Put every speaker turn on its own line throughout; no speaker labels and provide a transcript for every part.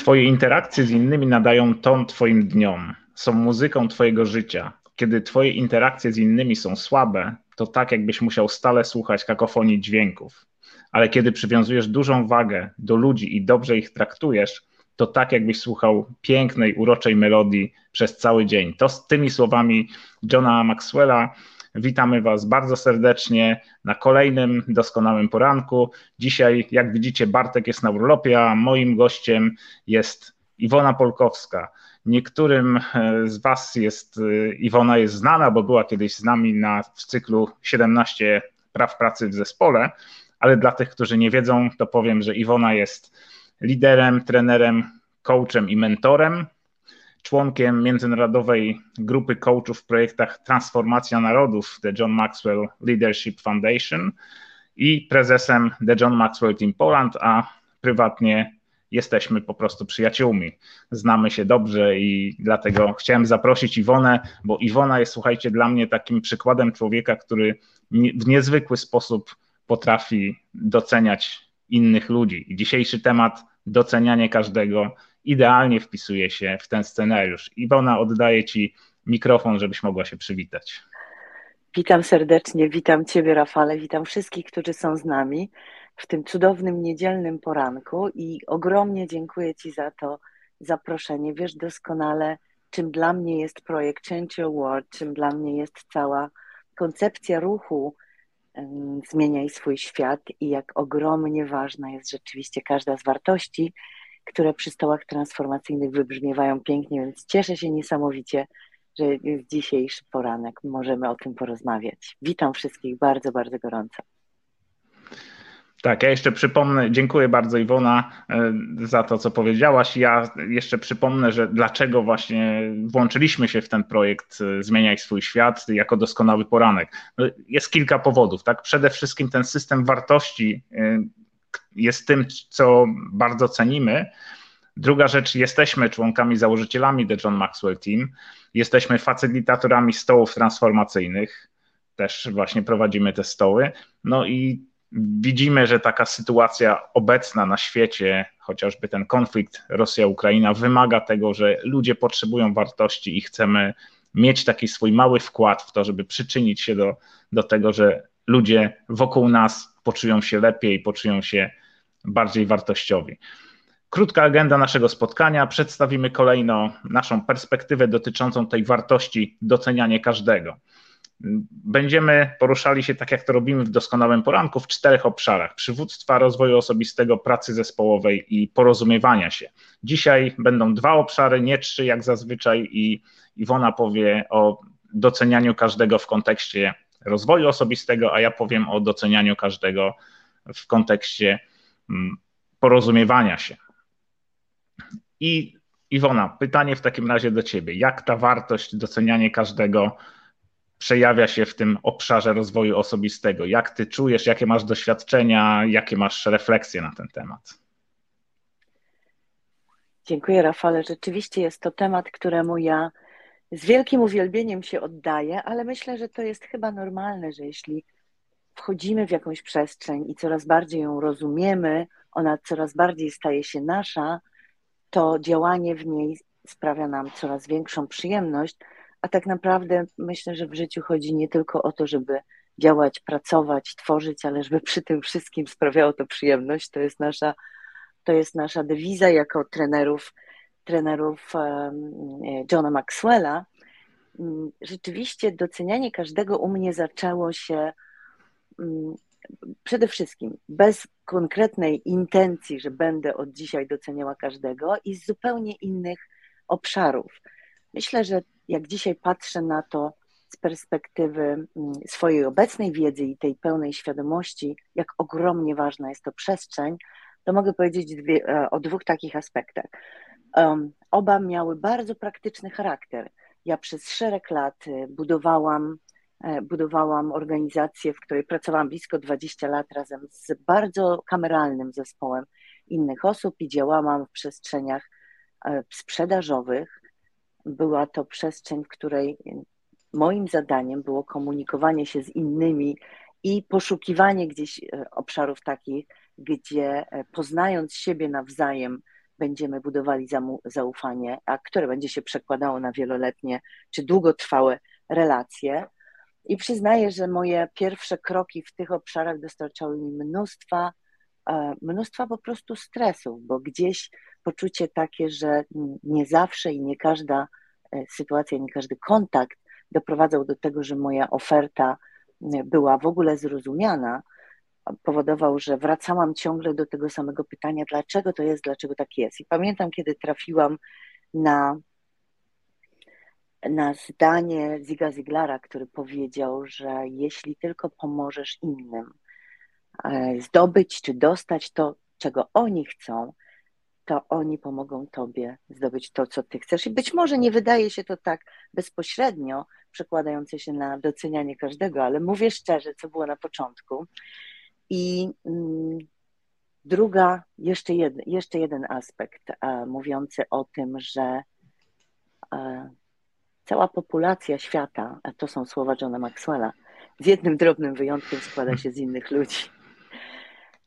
Twoje interakcje z innymi nadają ton Twoim dniom, są muzyką Twojego życia. Kiedy Twoje interakcje z innymi są słabe, to tak jakbyś musiał stale słuchać kakofonii dźwięków. Ale kiedy przywiązujesz dużą wagę do ludzi i dobrze ich traktujesz, to tak jakbyś słuchał pięknej, uroczej melodii przez cały dzień. To z tymi słowami Johna Maxwella witamy Was bardzo serdecznie na kolejnym doskonałym poranku. Dzisiaj, jak widzicie, Bartek jest na urlopie, a moim gościem jest Iwona Polkowska. Niektórym e, z Was jest, e, Iwona jest znana, bo była kiedyś z nami na, w cyklu 17 praw pracy w zespole, ale dla tych, którzy nie wiedzą, to powiem, że Iwona jest liderem, trenerem, coachem i mentorem, członkiem międzynarodowej grupy coachów w projektach Transformacja Narodów The John Maxwell Leadership Foundation i prezesem The John Maxwell Team Poland, a prywatnie jesteśmy po prostu przyjaciółmi. Znamy się dobrze i dlatego chciałem zaprosić Iwonę, bo Iwona jest, słuchajcie, dla mnie takim przykładem człowieka, który w niezwykły sposób potrafi doceniać innych ludzi. I dzisiejszy temat docenianie każdego idealnie wpisuje się w ten scenariusz. Iwona, oddaję Ci mikrofon, żebyś mogła się przywitać.
Witam serdecznie, witam Ciebie, Rafale, witam wszystkich, którzy są z nami w tym cudownym niedzielnym poranku i ogromnie dziękuję Ci za to zaproszenie. Wiesz doskonale, czym dla mnie jest projekt Change Your World, czym dla mnie jest cała koncepcja ruchu Zmieniaj swój świat i jak ogromnie ważna jest rzeczywiście każda z wartości, które przy stołach transformacyjnych wybrzmiewają pięknie, więc cieszę się niesamowicie, że w dzisiejszy poranek możemy o tym porozmawiać. Witam wszystkich bardzo, bardzo gorąco.
Tak, ja jeszcze przypomnę, dziękuję bardzo Iwona e, za to, co powiedziałaś. Ja jeszcze przypomnę, że dlaczego właśnie włączyliśmy się w ten projekt e, Zmieniaj swój świat jako doskonały poranek. No, jest kilka powodów. Tak? Przede wszystkim ten system wartości e, jest tym, co bardzo cenimy. Druga rzecz, jesteśmy członkami, założycielami The John Maxwell Team, jesteśmy facylitatorami stołów transformacyjnych, też właśnie prowadzimy te stoły. No i widzimy, że taka sytuacja obecna na świecie, chociażby ten konflikt Rosja-Ukraina, wymaga tego, że ludzie potrzebują wartości i chcemy mieć taki swój mały wkład w to, żeby przyczynić się do, do tego, że ludzie wokół nas poczują się lepiej, poczują się bardziej wartościowi. Krótka agenda naszego spotkania. Przedstawimy kolejno naszą perspektywę dotyczącą tej wartości docenianie każdego. Będziemy poruszali się, tak jak to robimy w doskonałym poranku, w czterech obszarach: przywództwa, rozwoju osobistego, pracy zespołowej i porozumiewania się. Dzisiaj będą dwa obszary, nie trzy jak zazwyczaj, i Iwona powie o docenianiu każdego w kontekście rozwoju osobistego, a ja powiem o docenianiu każdego w kontekście mm, porozumiewania się. I Iwona, pytanie w takim razie do Ciebie. Jak ta wartość, docenianie każdego przejawia się w tym obszarze rozwoju osobistego? Jak ty czujesz, jakie masz doświadczenia, jakie masz refleksje na ten temat?
Dziękuję, Rafale. Rzeczywiście jest to temat, któremu ja z wielkim uwielbieniem się oddaję, ale myślę, że to jest chyba normalne, że jeśli wchodzimy w jakąś przestrzeń i coraz bardziej ją rozumiemy, ona coraz bardziej staje się nasza, to działanie w niej sprawia nam coraz większą przyjemność, a tak naprawdę myślę, że w życiu chodzi nie tylko o to, żeby działać, pracować, tworzyć, ale żeby przy tym wszystkim sprawiało to przyjemność. To jest nasza, to jest nasza dewiza jako trenerów, trenerów Johna Maxwella. Mm, rzeczywiście docenianie każdego u mnie zaczęło się mm, przede wszystkim bez konkretnej intencji, że będę od dzisiaj doceniała każdego i z zupełnie innych obszarów. Myślę, że jak dzisiaj patrzę na to z perspektywy mm, swojej obecnej wiedzy i tej pełnej świadomości, jak ogromnie ważna jest to przestrzeń, to mogę powiedzieć dwie, e, o dwóch takich aspektach. Oba miały bardzo praktyczny charakter. Ja przez szereg lat e, budowałam, e, budowałam organizację, w której pracowałam blisko 20 lat razem z bardzo kameralnym zespołem innych osób i działałam w przestrzeniach sprzedażowych, była to przestrzeń, w której moim zadaniem było komunikowanie się z innymi i poszukiwanie gdzieś e, obszarów takich, gdzie e, poznając siebie nawzajem, będziemy budowali zaufanie, a które będzie się przekładało na wieloletnie czy długotrwałe relacje. I przyznaję, że moje pierwsze kroki w tych obszarach dostarczały mi mnóstwa, e, mnóstwa po prostu stresów, bo gdzieś poczucie takie, że nie zawsze i nie każda e, sytuacja, nie każdy kontakt doprowadzał do tego, że moja oferta była w ogóle zrozumiana, powodował, że wracałam ciągle do tego samego pytania, dlaczego to jest, dlaczego tak jest. I pamiętam, kiedy trafiłam na, na zdanie Ziga Ziglara, który powiedział, że jeśli tylko pomożesz innym e, zdobyć czy dostać to, czego oni chcą, to oni pomogą tobie zdobyć to, co ty chcesz. I być może nie wydaje się to tak bezpośrednio przekładające się na docenianie każdego, ale mówię szczerze, co było na początku. I mm, druga, jeszcze jeden, jeszcze jeden aspekt e, mówiący o tym, że e, cała populacja świata, a to są słowa Johna Maxwella, z jednym drobnym wyjątkiem składa się z innych ludzi.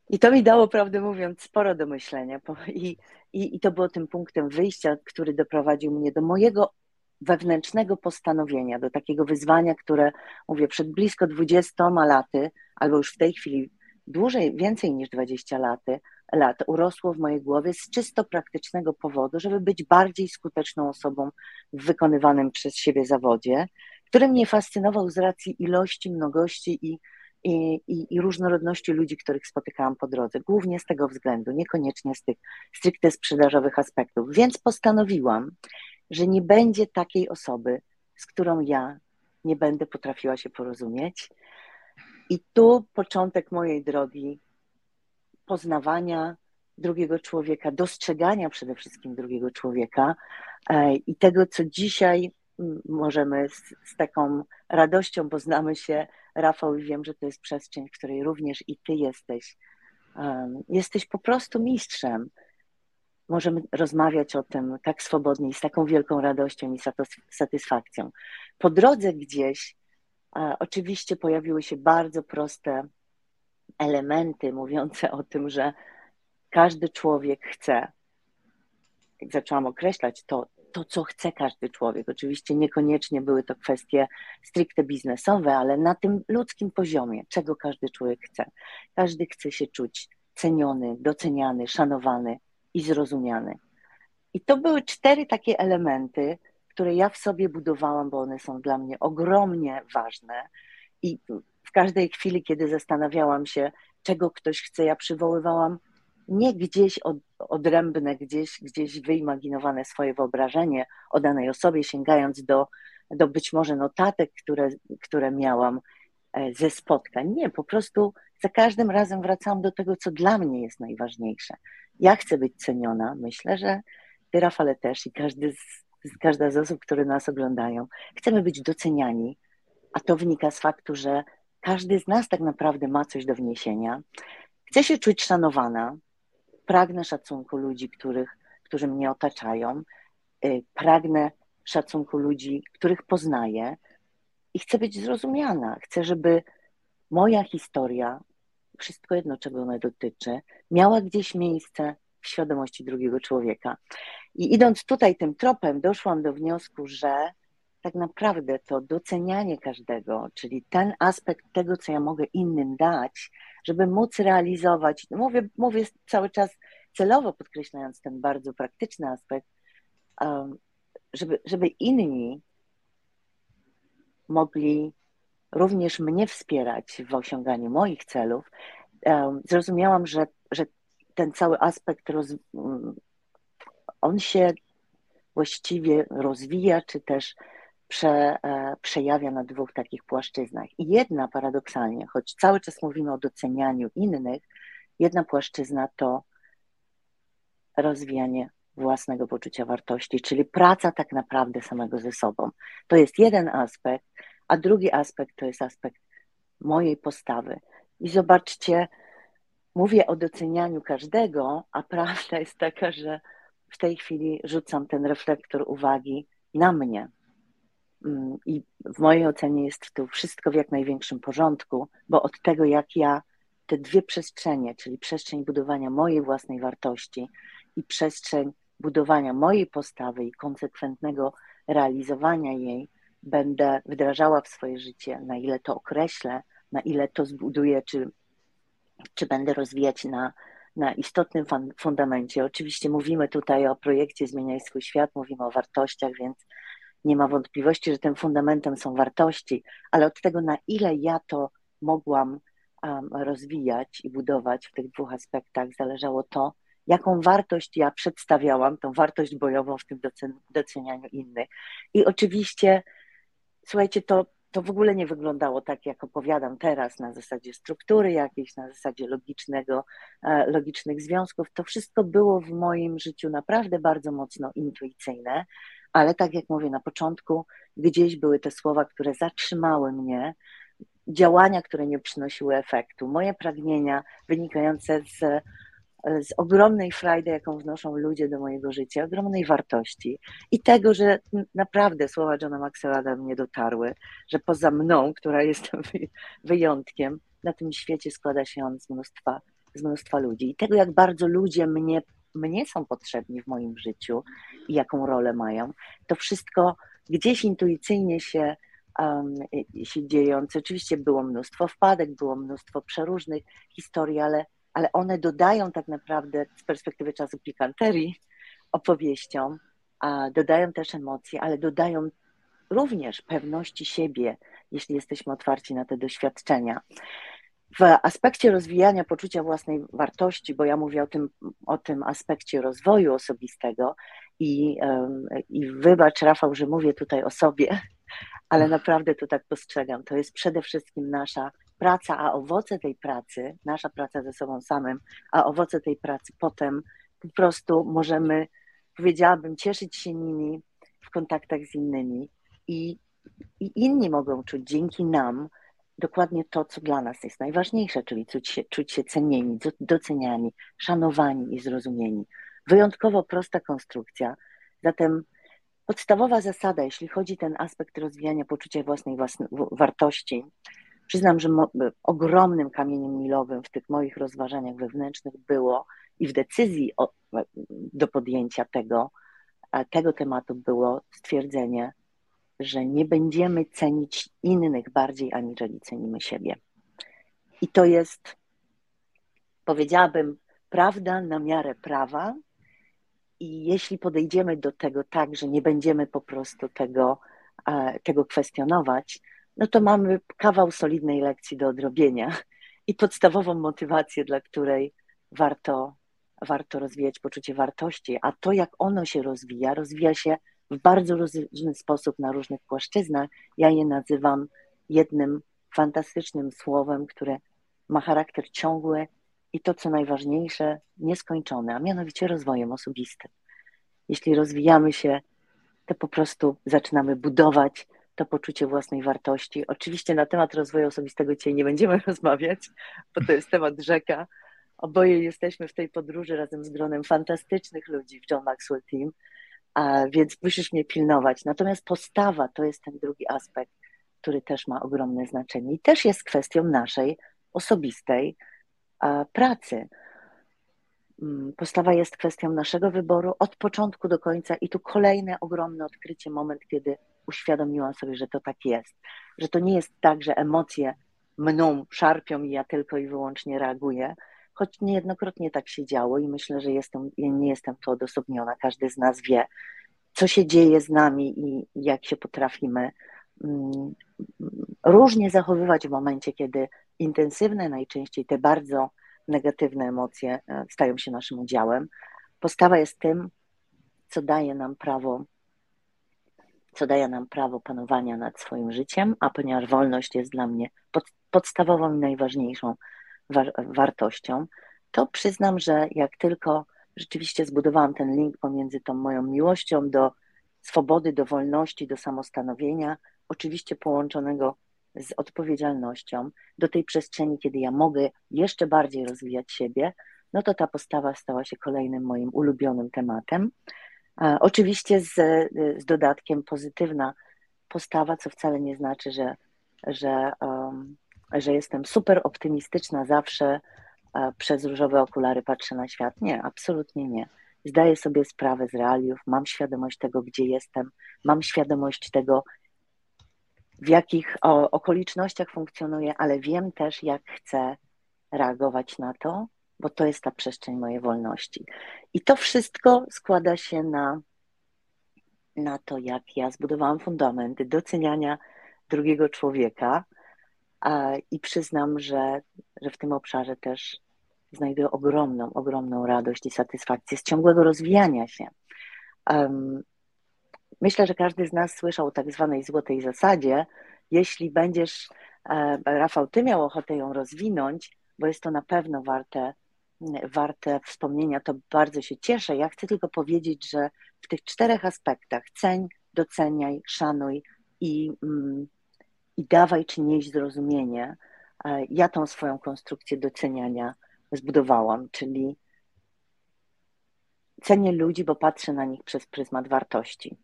I to mi dało, prawdę mówiąc, sporo do myślenia. I, i, I to było tym punktem wyjścia, który doprowadził mnie do mojego wewnętrznego postanowienia, do takiego wyzwania, które, mówię, przed blisko 20 laty, albo już w tej chwili dłużej, więcej niż 20 laty, lat urosło w mojej głowie z czysto praktycznego powodu, żeby być bardziej skuteczną osobą w wykonywanym przez siebie zawodzie, który mnie fascynował z racji ilości, mnogości i, i, i, i różnorodności ludzi, których spotykałam po drodze, głównie z tego względu, niekoniecznie z tych stricte sprzedażowych aspektów. Więc postanowiłam, że nie będzie takiej osoby, z którą ja nie będę potrafiła się porozumieć, i tu początek mojej drogi poznawania drugiego człowieka, dostrzegania przede wszystkim drugiego człowieka e, i tego, co dzisiaj możemy z, z, taką radością, bo znamy się, Rafał, i wiem, że to jest przestrzeń, w której również i ty jesteś. Jesteś po prostu mistrzem. Możemy rozmawiać o tym tak swobodnie i z taką wielką radością i satysfakcją. Po drodze gdzieś Oczywiście pojawiły się bardzo proste elementy mówiące o tym, że każdy człowiek chce. Jak zaczęłam określać to, to, co chce każdy człowiek. Oczywiście niekoniecznie były to kwestie stricte biznesowe, ale na tym ludzkim poziomie, czego każdy człowiek chce. Każdy chce się czuć ceniony, doceniany, szanowany i zrozumiany. I to były cztery takie elementy, które ja w sobie budowałam, bo one są dla mnie ogromnie ważne. I w każdej chwili, kiedy zastanawiałam się, czego ktoś chce, ja przywoływałam nie gdzieś od, odrębne, gdzieś, gdzieś wyimaginowane swoje wyobrażenie o danej osobie, sięgając do, do być może notatek, które, które miałam e, ze spotkań. Nie, po prostu za każdym razem wracałam do tego, co dla mnie jest najważniejsze. Ja chcę być ceniona. Myślę, że ty, Rafale, też i każdy z każda z osób, które nas oglądają. Chcemy być doceniani, a to wynika z faktu, że każdy z nas tak naprawdę ma coś do wniesienia. Chcę się czuć szanowana, pragnę szacunku ludzi, których, którzy mnie otaczają, y, pragnę szacunku ludzi, których poznaję i chcę być zrozumiana. Chcę, żeby moja historia, wszystko jedno, czego ona dotyczy, miała gdzieś miejsce w świadomości drugiego człowieka. I idąc tutaj tym tropem, doszłam do wniosku, że tak naprawdę to docenianie każdego, czyli ten aspekt tego, co ja mogę innym dać, żeby móc realizować, no mówię, mówię cały czas celowo podkreślając ten bardzo praktyczny aspekt, żeby, żeby inni mogli również mnie wspierać w osiąganiu moich celów, um, zrozumiałam, że, że ten cały aspekt roz, on się właściwie rozwija, czy też prze, e, przejawia na dwóch takich płaszczyznach. I jedna paradoksalnie, choć cały czas mówimy o docenianiu innych, jedna płaszczyzna to rozwijanie własnego poczucia wartości, czyli praca tak naprawdę samego ze sobą. To jest jeden aspekt, a drugi aspekt to jest aspekt mojej postawy. I zobaczcie, mówię o docenianiu każdego, a prawda jest taka, że w tej chwili rzucam ten reflektor uwagi na mnie. Mm, I w mojej ocenie jest tu wszystko w jak największym porządku, bo od tego, jak ja te dwie przestrzenie, czyli przestrzeń budowania mojej własnej wartości i przestrzeń budowania mojej postawy i konsekwentnego realizowania jej, będę wdrażała w swoje życie, na ile to określę, na ile to zbuduję, czy, czy będę rozwijać na, na istotnym fundamencie. Oczywiście mówimy tutaj o projekcie Zmieniaj swój świat, mówimy o wartościach, więc nie ma wątpliwości, że tym fundamentem są wartości, ale od tego, na ile ja to mogłam rozwijać i budować w tych dwóch aspektach, zależało to, jaką wartość ja przedstawiałam, tą wartość bojową w tym docenianiu innych. I oczywiście, słuchajcie, to, to w ogóle nie wyglądało tak, jak opowiadam teraz, na zasadzie struktury jakiejś, na zasadzie logicznego, e, logicznych związków. To wszystko było w moim życiu naprawdę bardzo mocno intuicyjne, ale tak jak mówię na początku, gdzieś były te słowa, które zatrzymały mnie, działania, które nie przynosiły efektu, moje pragnienia wynikające z z ogromnej frajdy, jaką wnoszą ludzie do mojego życia, ogromnej wartości i tego, że naprawdę słowa Johna Maxwella do mnie dotarły, że poza mną, która jestem wyjątkiem, na tym świecie składa się on z mnóstwa, z mnóstwa ludzi i tego, jak bardzo ludzie mnie, mnie są potrzebni w moim życiu i jaką rolę mają, to wszystko gdzieś intuicyjnie się um, się dziejące. Oczywiście było mnóstwo wpadek, było mnóstwo przeróżnych historii, ale ale one dodają tak naprawdę z perspektywy czasu pikanterii opowieściom, a dodają też emocje, ale dodają również pewności siebie, jeśli jesteśmy otwarci na te doświadczenia. W aspekcie rozwijania poczucia własnej wartości, bo ja mówię o tym, o tym aspekcie rozwoju osobistego i, i wybacz Rafał, że mówię tutaj o sobie, ale naprawdę to tak postrzegam. To jest przede wszystkim nasza praca, a owoce tej pracy, nasza praca ze sobą samym, a owoce tej pracy potem po prostu możemy, powiedziałabym, cieszyć się nimi w kontaktach z innymi i, i inni mogą czuć dzięki nam dokładnie to, co dla nas jest najważniejsze, czyli czuć się, czuć się cenieni, doceniani, szanowani i zrozumieni. Wyjątkowo prosta konstrukcja, zatem podstawowa zasada, jeśli chodzi o ten aspekt rozwijania poczucia własnej, wartości, Przyznam, że ogromnym kamieniem milowym w tych moich rozważaniach wewnętrznych było i w decyzji o, do podjęcia tego, tego tematu było stwierdzenie, że nie będziemy cenić innych bardziej, aniżeli cenimy siebie. I to jest, powiedziałabym, prawda na miarę prawa. I jeśli podejdziemy do tego tak, że nie będziemy po prostu tego, tego kwestionować, no to mamy kawał solidnej lekcji do odrobienia i podstawową motywację, dla której warto, warto rozwijać poczucie wartości. A to, jak ono się rozwija, rozwija się w bardzo różny sposób na różnych płaszczyznach. Ja je nazywam jednym fantastycznym słowem, które ma charakter ciągły i to, co najważniejsze, nieskończone, a mianowicie rozwojem osobistym. Jeśli rozwijamy się, to po prostu zaczynamy budować to poczucie własnej wartości. Oczywiście na temat rozwoju osobistego dzisiaj nie będziemy rozmawiać, bo to jest temat rzeka. Oboje jesteśmy w tej podróży razem z gronem fantastycznych ludzi w John Maxwell Team, a więc musisz mnie pilnować. Natomiast postawa to jest ten drugi aspekt, który też ma ogromne znaczenie i też jest kwestią naszej osobistej pracy. Mm, postawa jest kwestią naszego wyboru od początku do końca i tu kolejne ogromne odkrycie, moment, kiedy uświadomiłam sobie, że to tak jest. Że to nie jest tak, że emocje mną szarpią i ja tylko i wyłącznie reaguję, choć niejednokrotnie tak się działo i myślę, że jestem, nie jestem tu odosobniona. Każdy z nas wie, co się dzieje z nami i jak się potrafimy mm, różnie zachowywać w momencie, kiedy intensywne, najczęściej te bardzo negatywne emocje e, stają się naszym udziałem. Postawa jest tym, co daje nam prawo co daje nam prawo panowania nad swoim życiem, a ponieważ wolność jest dla mnie pod, podstawową i najważniejszą war, wartością, to przyznam, że jak tylko rzeczywiście zbudowałam ten link pomiędzy tą moją miłością do swobody, do wolności, do samostanowienia, oczywiście połączonego z odpowiedzialnością, do tej przestrzeni, kiedy ja mogę jeszcze bardziej rozwijać siebie, no to ta postawa stała się kolejnym moim ulubionym tematem. Oczywiście z, z dodatkiem pozytywna postawa, co wcale nie znaczy, że, że, że jestem super optymistyczna zawsze przez różowe okulary patrzę na świat. Nie, absolutnie nie. Zdaję sobie sprawę z realiów, mam świadomość tego, gdzie jestem, mam świadomość tego, w jakich okolicznościach funkcjonuję, ale wiem też, jak chcę reagować na to, bo to jest ta przestrzeń mojej wolności. I to wszystko składa się na, na to, jak ja zbudowałam fundament doceniania drugiego człowieka. I przyznam, że, że w tym obszarze też znajduję ogromną, ogromną radość i satysfakcję z ciągłego rozwijania się. Myślę, że każdy z nas słyszał o tak zwanej złotej zasadzie. Jeśli będziesz, e, Rafał, ty miał ochotę ją rozwinąć, bo jest to na pewno warte, warte wspomnienia, to bardzo się cieszę. Ja chcę tylko powiedzieć, że w tych czterech aspektach ceń, doceniaj, szanuj i, mm, i dawaj czy nieść zrozumienie. E, ja tą swoją konstrukcję doceniania zbudowałam, czyli cenię ludzi, bo patrzę na nich przez pryzmat wartości.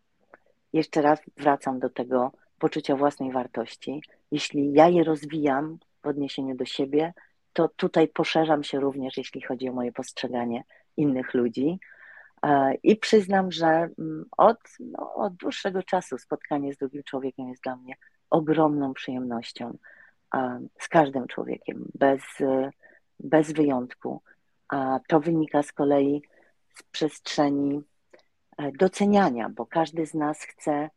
Jeszcze raz wracam do tego poczucia własnej wartości. Jeśli ja je rozwijam w odniesieniu do siebie, to tutaj poszerzam się również, jeśli chodzi o moje postrzeganie innych ludzi. E, I przyznam, że mm, od, no, od dłuższego czasu spotkanie z drugim człowiekiem jest dla mnie ogromną przyjemnością. E, z każdym człowiekiem, bez, bez wyjątku. A to wynika z kolei z przestrzeni e, doceniania, bo każdy z nas chce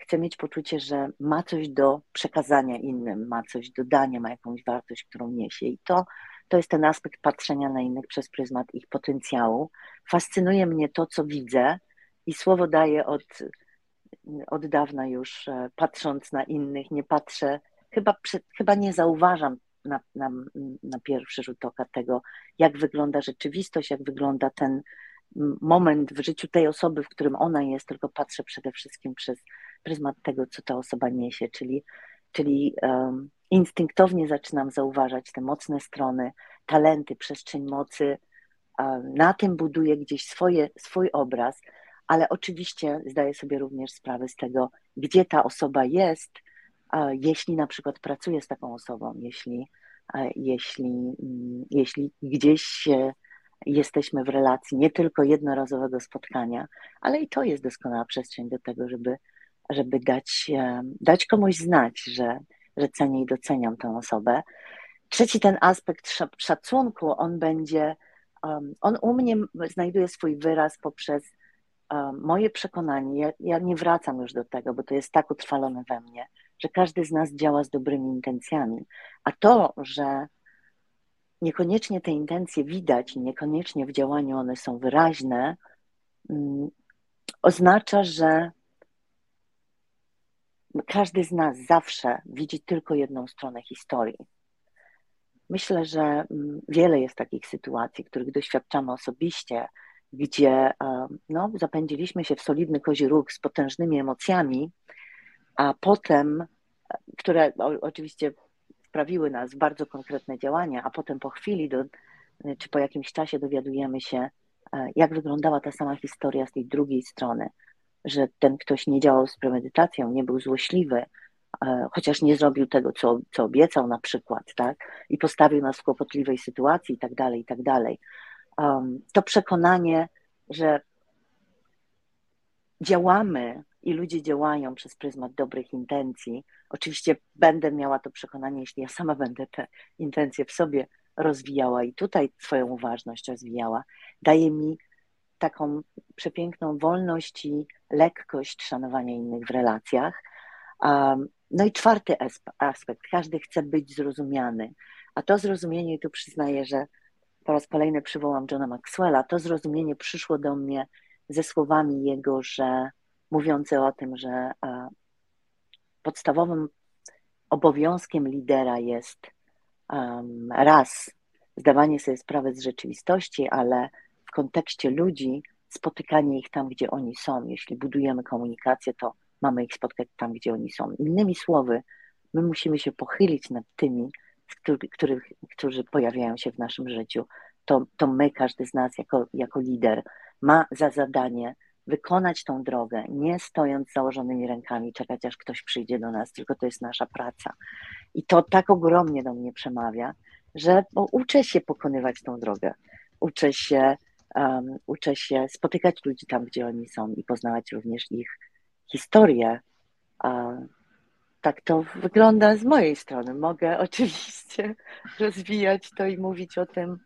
chce mieć poczucie, że ma coś do przekazania innym, ma coś do dania, ma jakąś wartość, którą niesie. I to, to jest ten aspekt patrzenia na innych przez pryzmat ich potencjału. Fascynuje mnie to, co widzę i słowo daję od, od dawna już, e, patrząc na innych, nie patrzę, chyba, chyba nie zauważam na, na, na pierwszy rzut oka tego, jak wygląda rzeczywistość, jak wygląda ten moment w życiu tej osoby, w którym ona jest, tylko patrzę przede wszystkim przez pryzmat tego, co ta osoba niesie, czyli, czyli um, instynktownie zaczynam zauważać te mocne strony, talenty, przestrzeń mocy. Um, na tym buduję gdzieś swoje, swój obraz, ale oczywiście zdaję sobie również sprawę z tego, gdzie ta osoba jest, jeśli na przykład pracuję z taką osobą, jeśli, jeśli, mm, jeśli gdzieś jesteśmy w relacji nie tylko jednorazowego spotkania, ale i to jest doskonała przestrzeń do tego, żeby, żeby dać, dać komuś znać, że, że cenię i doceniam tę osobę. Trzeci ten aspekt szacunku, on będzie, on u mnie znajduje swój wyraz poprzez moje przekonanie. Ja, ja nie wracam już do tego, bo to jest tak utrwalone we mnie, że każdy z nas działa z dobrymi intencjami. A to, że niekoniecznie te intencje widać, niekoniecznie w działaniu one są wyraźne, mm, oznacza, że każdy z nas zawsze widzi tylko jedną stronę historii. Myślę, że mm, wiele jest takich sytuacji, których doświadczamy osobiście, gdzie e, no, zapędziliśmy się w solidny kozi róg z potężnymi emocjami, a potem, e, które oczywiście wprawiły nas bardzo konkretne działania, a potem po chwili, do, czy po jakimś czasie dowiadujemy się, e, jak wyglądała ta sama historia z tej drugiej strony, że ten ktoś nie działał z premedytacją, nie był złośliwy, e, chociaż nie zrobił tego, co, co obiecał na przykład, tak, i postawił nas w kłopotliwej sytuacji i tak dalej, i tak dalej. To przekonanie, że działamy i ludzie działają przez pryzmat dobrych intencji. Oczywiście będę miała to przekonanie, jeśli ja sama będę te intencje w sobie rozwijała i tutaj swoją uważność rozwijała, daje mi taką przepiękną wolność i lekkość szanowania innych w relacjach. No i czwarty aspekt, każdy chce być zrozumiany, a to zrozumienie, i tu przyznaję, że po raz kolejny przywołam Johna Maxwella, to zrozumienie przyszło do mnie ze słowami jego, że mówiący o tym, że podstawowym obowiązkiem lidera jest raz zdawanie sobie sprawy z rzeczywistości, ale w kontekście ludzi spotykanie ich tam, gdzie oni są. Jeśli budujemy komunikację, to mamy ich spotkać tam, gdzie oni są. Innymi słowy, my musimy się pochylić nad tymi, których, którzy pojawiają się w naszym życiu. To, to my, każdy z nas jako, jako lider, ma za zadanie wykonać tą drogę, nie stojąc założonymi rękami, czekać aż ktoś przyjdzie do nas, tylko to jest nasza praca. I to tak ogromnie do mnie przemawia, że uczę się pokonywać tą drogę. Uczę się, um, uczę się spotykać ludzi tam, gdzie oni są i poznawać również ich historię. Tak to wygląda z mojej strony. Mogę oczywiście rozwijać to i mówić o tym,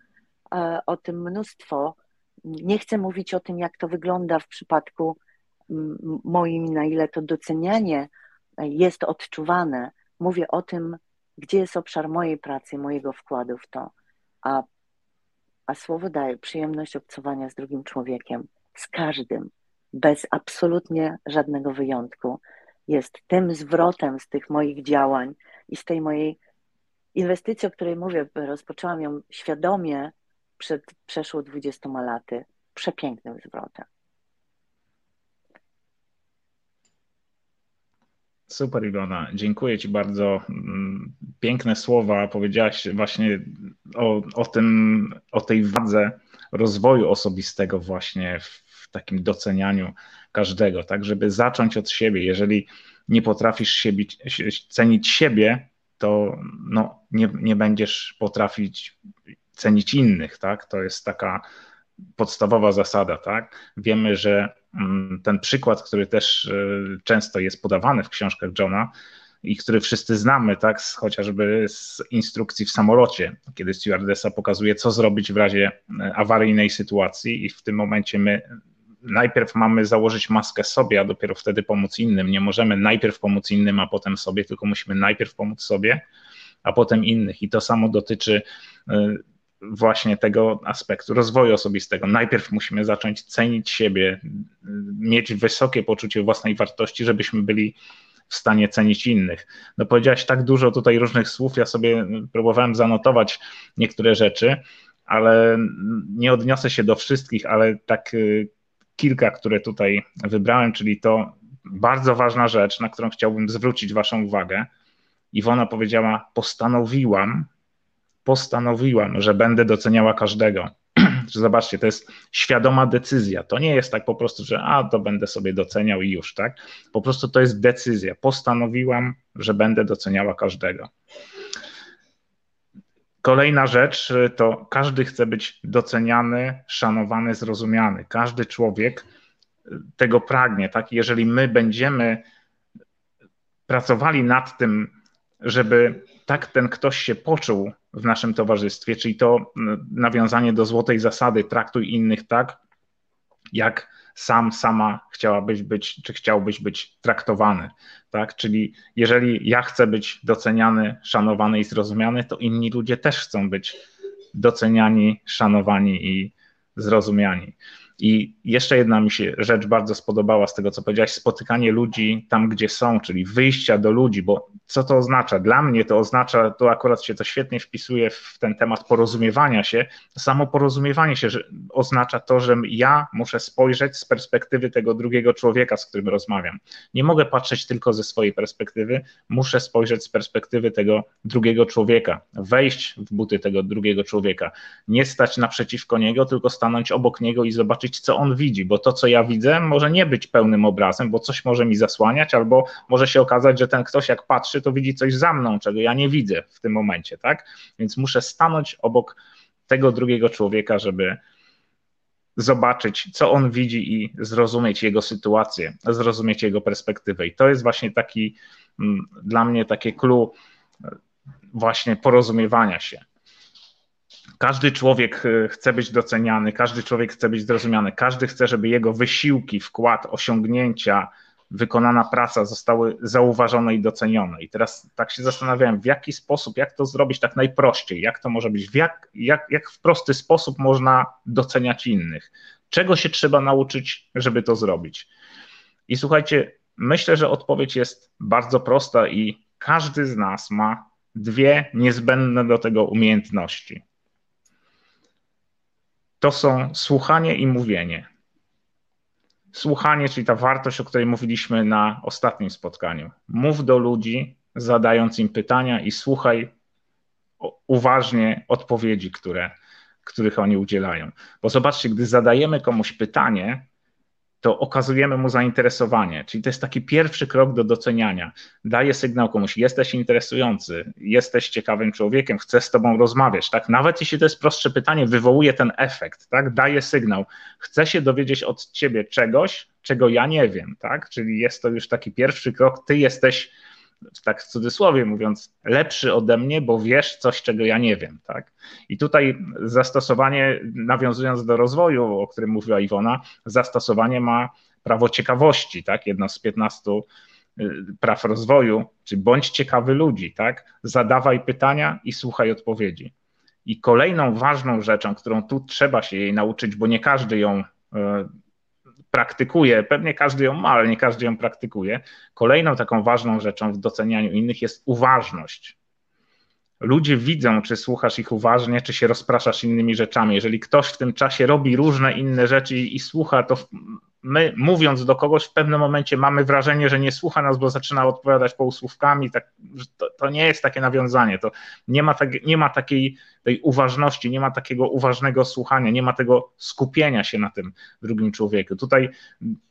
e, o tym mnóstwo. Nie chcę mówić o tym, jak to wygląda w przypadku moim, na ile to docenianie jest odczuwane. Mówię o tym, gdzie jest obszar mojej pracy, mojego wkładu w to. A, a słowo daje przyjemność obcowania z drugim człowiekiem, z każdym, bez absolutnie żadnego wyjątku. Jest tym zwrotem z tych moich działań i z tej mojej inwestycji, o której mówię, rozpoczęłam ją świadomie przed przeszło 20 laty, przepięknym zwrotem.
Super Ilona, dziękuję Ci bardzo. Mm, piękne słowa. Powiedziałaś właśnie o, o, tym, o tej wadze rozwoju osobistego właśnie w, takim docenianiu każdego, tak żeby zacząć od siebie. Jeżeli nie potrafisz siebie, cenić siebie, to no, nie, nie będziesz potrafić cenić innych, tak? To jest taka podstawowa zasada, tak? Wiemy, że mm, ten przykład, który też e, często jest podawany w książkach Johna i który wszyscy znamy, tak, z, chociażby z instrukcji w samolocie, kiedy stewardessa pokazuje, co zrobić w razie e, awaryjnej sytuacji i w tym momencie my najpierw mamy założyć maskę sobie, a dopiero wtedy pomóc innym. Nie możemy najpierw pomóc innym, a potem sobie, tylko musimy najpierw pomóc sobie, a potem innych. I to samo dotyczy e, właśnie tego aspektu rozwoju osobistego. Najpierw musimy zacząć cenić siebie, mieć wysokie poczucie własnej wartości, żebyśmy byli w stanie cenić innych. No powiedziałaś tak dużo tutaj różnych słów, ja sobie próbowałem zanotować niektóre rzeczy, ale nie odniosę się do wszystkich, ale tak y, kilka, które tutaj wybrałem, czyli to bardzo ważna rzecz, na którą chciałbym zwrócić Waszą uwagę. Iwona powiedziała: Postanowiłam, postanowiłam, że będę doceniała każdego. Zobaczcie, to jest świadoma decyzja. To nie jest tak po prostu, że a to będę sobie doceniał i już, tak? Po prostu to jest decyzja. Postanowiłam, że będę doceniała każdego. Kolejna rzecz to każdy chce być doceniany, szanowany, zrozumiany. Każdy człowiek tego pragnie, tak? Jeżeli my będziemy pracowali nad tym, żeby tak ten ktoś się poczuł w naszym towarzystwie, czyli to nawiązanie do złotej zasady, traktuj innych tak, jak sam, sama chciałabyś być, czy chciałbyś być traktowany, tak? Czyli jeżeli ja chcę być doceniany, szanowany i zrozumiany, to inni ludzie też chcą być doceniani, szanowani i zrozumiani. I jeszcze jedna mi się rzecz bardzo spodobała z tego, co powiedziałeś, spotykanie ludzi tam, gdzie są, czyli wyjścia do ludzi, bo co to oznacza? Dla mnie to oznacza, to akurat się to świetnie wpisuje w ten temat porozumiewania się. Samo porozumiewanie się oznacza to, że ja muszę spojrzeć z perspektywy tego drugiego człowieka, z którym rozmawiam. Nie mogę patrzeć tylko ze swojej perspektywy, muszę spojrzeć z perspektywy tego drugiego człowieka, wejść w buty tego drugiego człowieka, nie stać naprzeciwko niego, tylko stanąć obok niego i zobaczyć, co on widzi, bo to, co ja widzę, może nie być pełnym obrazem, bo coś może mi zasłaniać, albo może się okazać, że ten ktoś, jak patrzy, to widzi coś za mną, czego ja nie widzę w tym momencie, tak? Więc muszę stanąć obok tego drugiego człowieka, żeby zobaczyć, co on widzi i zrozumieć jego sytuację, zrozumieć jego perspektywę. I to jest właśnie taki mm, dla mnie takie clue właśnie porozumiewania się. Każdy człowiek y, chce być doceniany, każdy człowiek chce być zrozumiany, każdy chce, żeby jego wysiłki, wkład, osiągnięcia, wykonana praca zostały zauważone i docenione. I teraz tak się zastanawiałem, w jaki sposób, jak to zrobić tak najprościej, jak to może być, w jak, jak, jak w prosty sposób można doceniać innych, czego się trzeba nauczyć, żeby to zrobić. I słuchajcie, myślę, że odpowiedź jest bardzo prosta i każdy z nas ma dwie niezbędne do tego umiejętności. To są słuchanie i mówienie słuchanie, czyli ta wartość, o której mówiliśmy na ostatnim spotkaniu. Mów do ludzi, zadając im pytania i słuchaj uważnie odpowiedzi, które, których oni udzielają. Bo zobaczcie, gdy zadajemy komuś pytanie, to okazujemy mu zainteresowanie. Czyli to jest taki pierwszy krok do doceniania. Daje sygnał komuś, jesteś interesujący, jesteś ciekawym człowiekiem, chcę z tobą rozmawiać. Tak? Nawet jeśli to jest prostsze pytanie, wywołuje ten efekt, tak? daje sygnał. Chcę się dowiedzieć od ciebie czegoś, czego ja nie wiem. Tak? Czyli jest to już taki pierwszy krok, ty jesteś tak w cudzysłowie mówiąc, lepszy ode mnie, bo wiesz coś, czego ja nie wiem. Tak? I tutaj zastosowanie, nawiązując do rozwoju, o którym mówiła Iwona, zastosowanie ma prawo ciekawości, tak? jedno z 15 y, praw rozwoju, czyli bądź ciekawy ludzi, tak? zadawaj pytania i słuchaj odpowiedzi. I kolejną ważną rzeczą, którą tu trzeba się jej nauczyć, bo nie każdy ją y, praktykuje, pewnie każdy ją ma, ale nie każdy ją praktykuje. Kolejną taką ważną rzeczą w docenianiu innych jest uważność. Ludzie widzą, czy słuchasz ich uważnie, czy się rozpraszasz innymi rzeczami. Jeżeli ktoś w tym czasie robi różne inne rzeczy i, i słucha, to my mówiąc do kogoś w pewnym momencie mamy wrażenie, że nie słucha nas, bo zaczyna odpowiadać półsłówkami, tak, to, to nie jest takie nawiązanie, to nie ma, tak, nie ma takiej tej uważności, nie ma takiego uważnego słuchania, nie ma tego skupienia się na tym drugim człowieku. Tutaj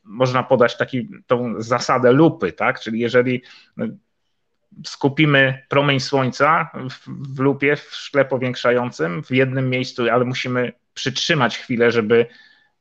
można podać taki, tą zasadę lupy, tak, czyli jeżeli skupimy promień słońca w, w lupie, w szkle powiększającym w jednym miejscu, ale musimy przytrzymać chwilę, żeby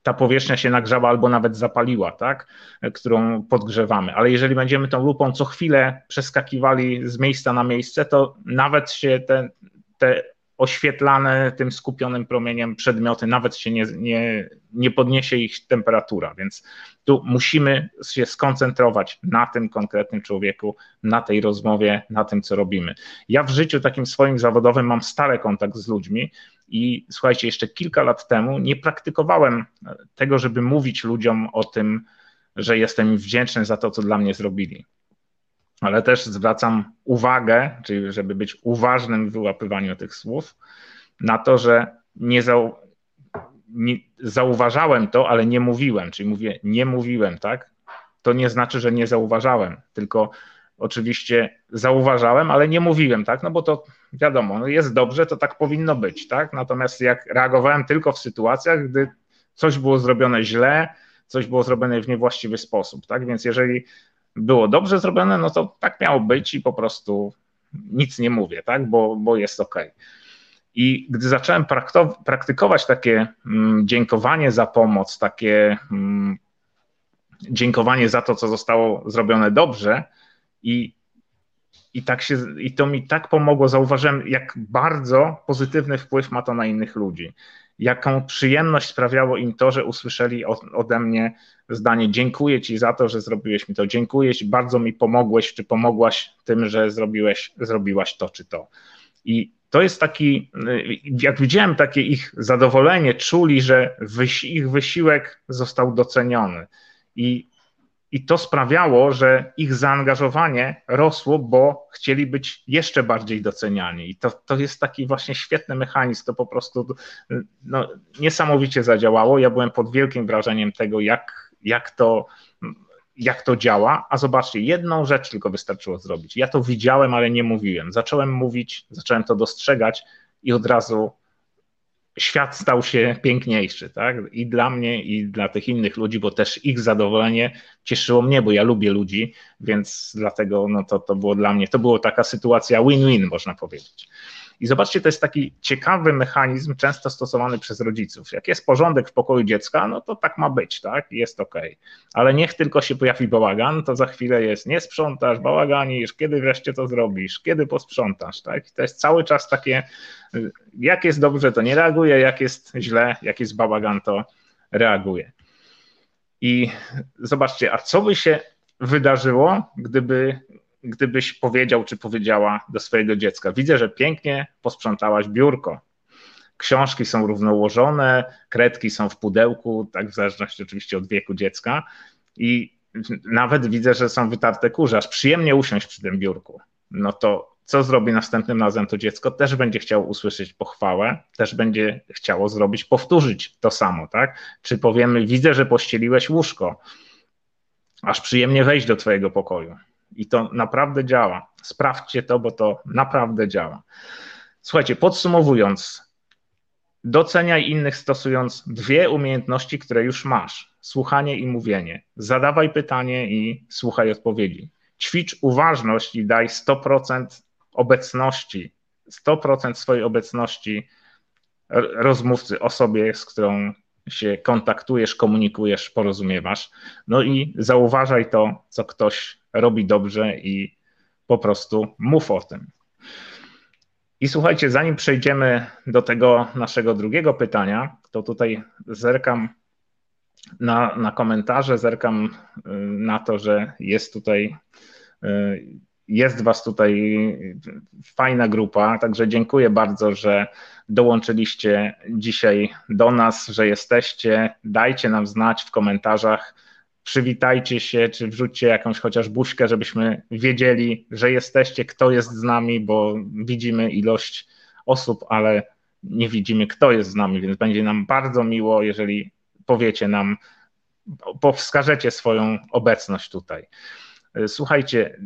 ta powierzchnia się nagrzała albo nawet zapaliła, tak, którą podgrzewamy. Ale jeżeli będziemy tą lupą co chwilę przeskakiwali z miejsca na miejsce, to nawet się te, te oświetlane tym skupionym promieniem przedmioty, nawet się nie, nie, nie podniesie ich temperatura, więc tu musimy się skoncentrować na tym konkretnym człowieku, na tej rozmowie, na tym, co robimy. Ja w życiu takim swoim zawodowym mam stale kontakt z ludźmi i słuchajcie, jeszcze kilka lat temu nie praktykowałem tego, żeby mówić ludziom o tym, że jestem im wdzięczny za to, co dla mnie zrobili. Ale też zwracam uwagę, czyli żeby być uważnym w wyłapywaniu tych słów, na to, że nie, zau, nie zauważałem to, ale nie mówiłem, czyli mówię, nie mówiłem, tak? To nie znaczy, że nie zauważałem, tylko oczywiście zauważałem, ale nie mówiłem, tak? No bo to wiadomo, no jest dobrze, to tak powinno być, tak? Natomiast jak reagowałem tylko w sytuacjach, gdy coś było zrobione źle, coś było zrobione w niewłaściwy sposób, tak? Więc jeżeli było dobrze zrobione, no to tak miało być i po prostu nic nie mówię, tak? Bo, bo jest ok. I gdy zacząłem praktykować takie mm, dziękowanie za pomoc, takie mm, dziękowanie za to, co zostało zrobione dobrze, i i, tak się, I to mi tak pomogło. Zauważyłem, jak bardzo pozytywny wpływ ma to na innych ludzi. Jaką przyjemność sprawiało im to, że usłyszeli ode mnie zdanie: Dziękuję Ci za to, że zrobiłeś mi to. Dziękuję Ci, bardzo mi pomogłeś, czy pomogłaś tym, że zrobiłeś, zrobiłaś to czy to. I to jest taki, jak widziałem takie ich zadowolenie, czuli, że ich wysiłek został doceniony. I i to sprawiało, że ich zaangażowanie rosło, bo chcieli być jeszcze bardziej doceniani. I to, to jest taki właśnie świetny mechanizm. To po prostu no, niesamowicie zadziałało. Ja byłem pod wielkim wrażeniem tego, jak, jak, to, jak to działa. A zobaczcie, jedną rzecz tylko wystarczyło zrobić. Ja to widziałem, ale nie mówiłem. Zacząłem mówić, zacząłem to dostrzegać i od razu świat stał się piękniejszy, tak? I dla mnie, i dla tych innych ludzi, bo też ich zadowolenie cieszyło mnie, bo ja lubię ludzi, więc dlatego no to, to było dla mnie, to była taka sytuacja win-win, można powiedzieć. I zobaczcie, to jest taki ciekawy mechanizm, często stosowany przez rodziców. Jak jest porządek w pokoju dziecka, no to tak ma być, tak? Jest ok. Ale niech tylko się pojawi bałagan, to za chwilę jest nie sprzątasz, bałaganisz, kiedy wreszcie to zrobisz, kiedy posprzątasz, tak? To jest cały czas takie, jak jest dobrze, to nie reaguje, jak jest źle, jak jest bałagan, to reaguje. I zobaczcie, a co by się wydarzyło, gdyby gdybyś powiedział czy powiedziała do swojego dziecka: Widzę, że pięknie posprzątałaś biurko. Książki są równo ułożone, kredki są w pudełku, tak w zależności oczywiście od wieku dziecka. I nawet widzę, że są wytarte kurze, aż przyjemnie usiąść przy tym biurku. No to co zrobi następnym razem to dziecko? Też będzie chciało usłyszeć pochwałę, też będzie chciało zrobić, powtórzyć to samo, tak? Czy powiemy, widzę, że pościeliłeś łóżko, aż przyjemnie wejść do twojego pokoju. I to naprawdę działa. Sprawdźcie to, bo to naprawdę działa. Słuchajcie, podsumowując, Doceniaj innych stosując dwie umiejętności, które już masz: słuchanie i mówienie. Zadawaj pytanie i słuchaj odpowiedzi. Ćwicz uważność i daj 100% obecności, 100% swojej obecności rozmówcy, osobie, z którą się kontaktujesz, komunikujesz, porozumiewasz. No i zauważaj to, co ktoś robi dobrze i po prostu mów o tym. I słuchajcie, zanim przejdziemy do tego naszego drugiego pytania, to tutaj zerkam na, na komentarze, zerkam y, na to, że jest tutaj, y, jest Was tutaj fajna grupa, także dziękuję bardzo, że dołączyliście dzisiaj do nas, że jesteście. Dajcie nam znać w komentarzach, przywitajcie się, czy wrzućcie jakąś chociaż buźkę, żebyśmy wiedzieli, że jesteście, kto jest z nami, bo widzimy ilość osób, ale nie widzimy, kto jest z nami, więc będzie nam bardzo miło, jeżeli powiecie nam, powskażecie swoją obecność tutaj. Słuchajcie,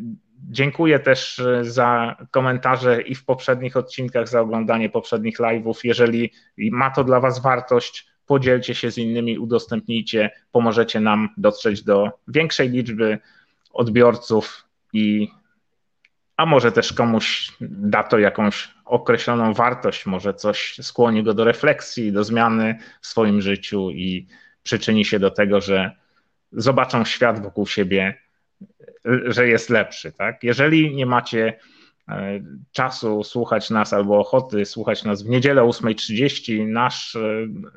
dziękuję też za komentarze i w poprzednich odcinkach, za oglądanie poprzednich live'ów. Jeżeli ma to dla Was wartość, podzielcie się z innymi, udostępnijcie, pomożecie nam dotrzeć do większej liczby odbiorców i a może też komuś da to jakąś określoną wartość, może coś skłoni go do refleksji, do zmiany w swoim życiu i przyczyni się do tego, że zobaczą świat wokół siebie, że jest lepszy. Tak? Jeżeli nie macie E, czasu słuchać nas albo ochoty słuchać nas w niedzielę o 8.30, nasz e,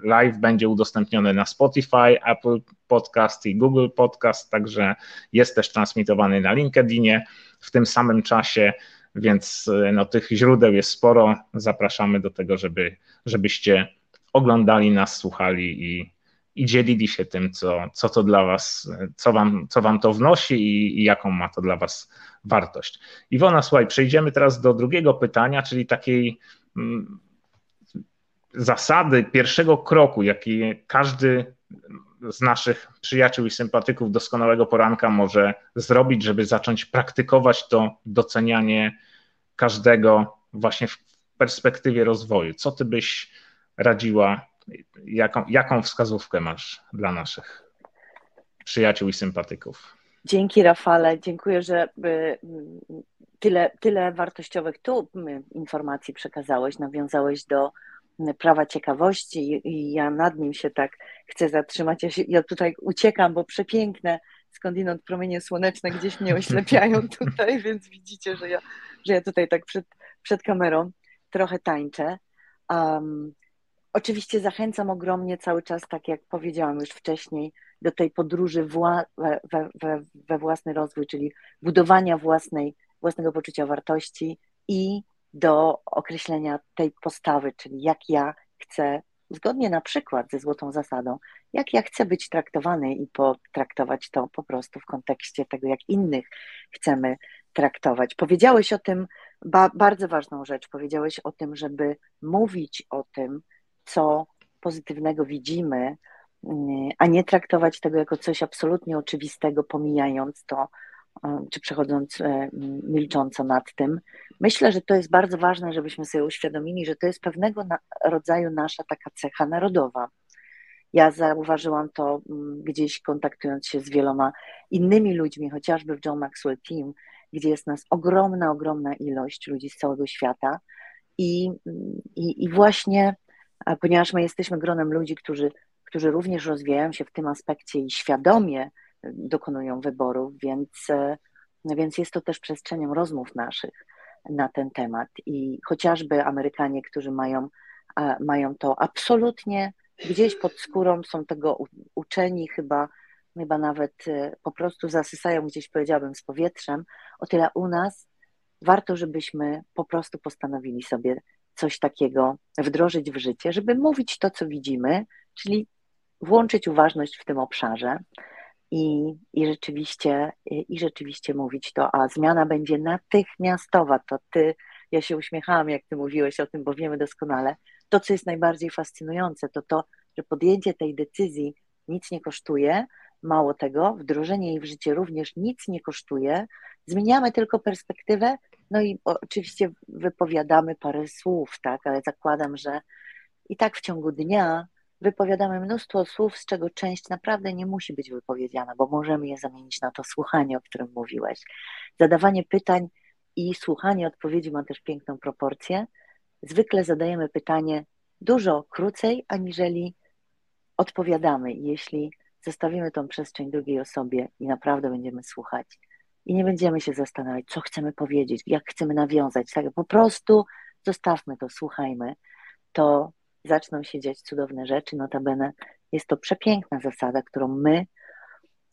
live będzie udostępniony na Spotify, Apple Podcast i Google Podcast, także jest też transmitowany na LinkedInie w tym samym czasie, więc e, no, tych źródeł jest sporo. Zapraszamy do tego, żeby, żebyście oglądali nas, słuchali i, i dzielili się tym, co, co to dla Was, co wam, co wam to wnosi i, i jaką ma to dla Was wartość. Iwona, słuchaj, przejdziemy teraz do drugiego pytania, czyli takiej mm, zasady, pierwszego kroku, jaki każdy z naszych przyjaciół i sympatyków doskonałego poranka może zrobić, żeby zacząć praktykować to docenianie każdego właśnie w perspektywie rozwoju. Co ty byś radziła, jaką, jaką wskazówkę masz dla naszych przyjaciół i sympatyków?
Dzięki Rafale, dziękuję, że y, tyle, tyle wartościowych tu y, informacji przekazałeś, nawiązałeś do y, prawa ciekawości i ja nad nim się tak chcę zatrzymać. Ja, się, ja tutaj uciekam, bo przepiękne skądinąd promienie słoneczne gdzieś mnie oślepiają tutaj, więc widzicie, że ja, że ja tutaj tak przed, przed kamerą trochę tańczę. Um, oczywiście zachęcam ogromnie cały czas, tak jak powiedziałam już wcześniej, do tej podróży wła we, we, we własny rozwój, czyli budowania własnej, własnego poczucia wartości i do określenia tej postawy, czyli jak ja chcę, zgodnie na przykład ze złotą zasadą, jak ja chcę być traktowany i potraktować to po prostu w kontekście tego, jak innych chcemy traktować. Powiedziałeś o tym, ba bardzo ważną rzecz, powiedziałeś o tym, żeby mówić o tym, co pozytywnego widzimy, a nie traktować tego jako coś absolutnie oczywistego, pomijając to, e, czy przechodząc e, milcząco nad tym. Myślę, że to jest bardzo ważne, żebyśmy sobie uświadomili, że to jest pewnego rodzaju nasza taka cecha narodowa. Ja zauważyłam to gdzieś kontaktując się z wieloma innymi ludźmi, chociażby w John Maxwell Team, gdzie jest nas ogromna, ogromna ilość ludzi z całego świata. I, i, i właśnie, ponieważ my jesteśmy gronem ludzi, którzy którzy również rozwijają się w tym aspekcie i świadomie e, dokonują wyborów, więc, e, więc jest to też przestrzenią rozmów naszych na ten temat. I chociażby Amerykanie, którzy mają, mają to absolutnie gdzieś pod skórą, są tego uczeni, chyba, chyba nawet e, po prostu zasysają gdzieś, powiedziałabym, z powietrzem, o tyle u nas warto, żebyśmy po prostu postanowili sobie coś takiego wdrożyć w życie, żeby mówić to, co widzimy, czyli włączyć uważność w tym obszarze i, i, rzeczywiście, i, i rzeczywiście mówić to, a zmiana będzie natychmiastowa. To ty, ja się uśmiechałam, jak ty mówiłeś o tym, bo wiemy doskonale. To, co jest najbardziej fascynujące, to to, że podjęcie tej decyzji nic nie kosztuje. Mało tego, wdrożenie jej w życie również nic nie kosztuje. Zmieniamy tylko perspektywę, no i oczywiście wypowiadamy parę słów, tak, ale zakładam, że I tak w ciągu dnia wypowiadamy mnóstwo słów, z czego część naprawdę nie musi być wypowiedziana, bo możemy je zamienić na to słuchanie, o którym mówiłeś. Zadawanie pytań i słuchanie odpowiedzi ma też piękną proporcję. Zwykle zadajemy pytanie dużo krócej, aniżeli odpowiadamy. Jeśli zostawimy tą przestrzeń drugiej osobie i naprawdę będziemy słuchać i nie będziemy się zastanawiać, co chcemy powiedzieć, jak chcemy nawiązać, tak po prostu zostawmy to, słuchajmy, to zaczną się dziać cudowne rzeczy. Notabene jest to przepiękna zasada, którą my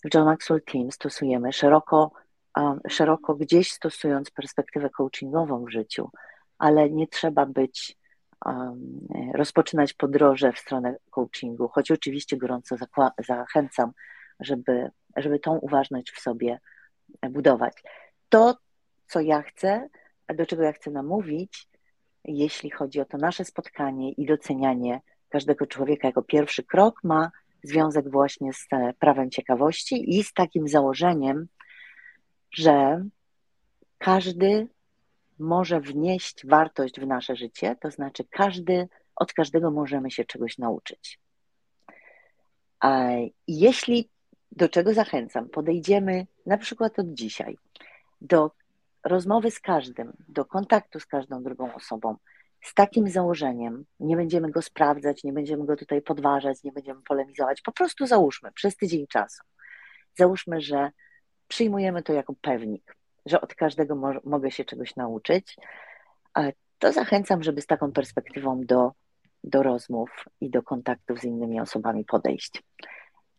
w John Maxwell Team stosujemy szeroko, szeroko gdzieś stosując perspektywę coachingową w życiu, ale nie trzeba być, rozpoczynać podróże w stronę coachingu, choć oczywiście gorąco zachęcam, żeby, żeby tą uważność w sobie budować. To, co ja chcę, do czego ja chcę namówić, jeśli chodzi o to nasze spotkanie i docenianie każdego człowieka jako pierwszy krok, ma związek właśnie z e, prawem ciekawości i z takim założeniem, że każdy może wnieść wartość w nasze życie, to znaczy każdy, od każdego możemy się czegoś nauczyć. Jeśli do czego zachęcam, podejdziemy na przykład od dzisiaj do rozmowy z każdym, do kontaktu z każdą drugą osobą, z takim założeniem, nie będziemy go sprawdzać, nie będziemy go tutaj podważać, nie będziemy polemizować, po prostu załóżmy przez tydzień czasu. Załóżmy, że przyjmujemy to jako pewnik, że od każdego mo mogę się czegoś nauczyć, to zachęcam, żeby z taką perspektywą do, do rozmów i do kontaktów z innymi osobami podejść.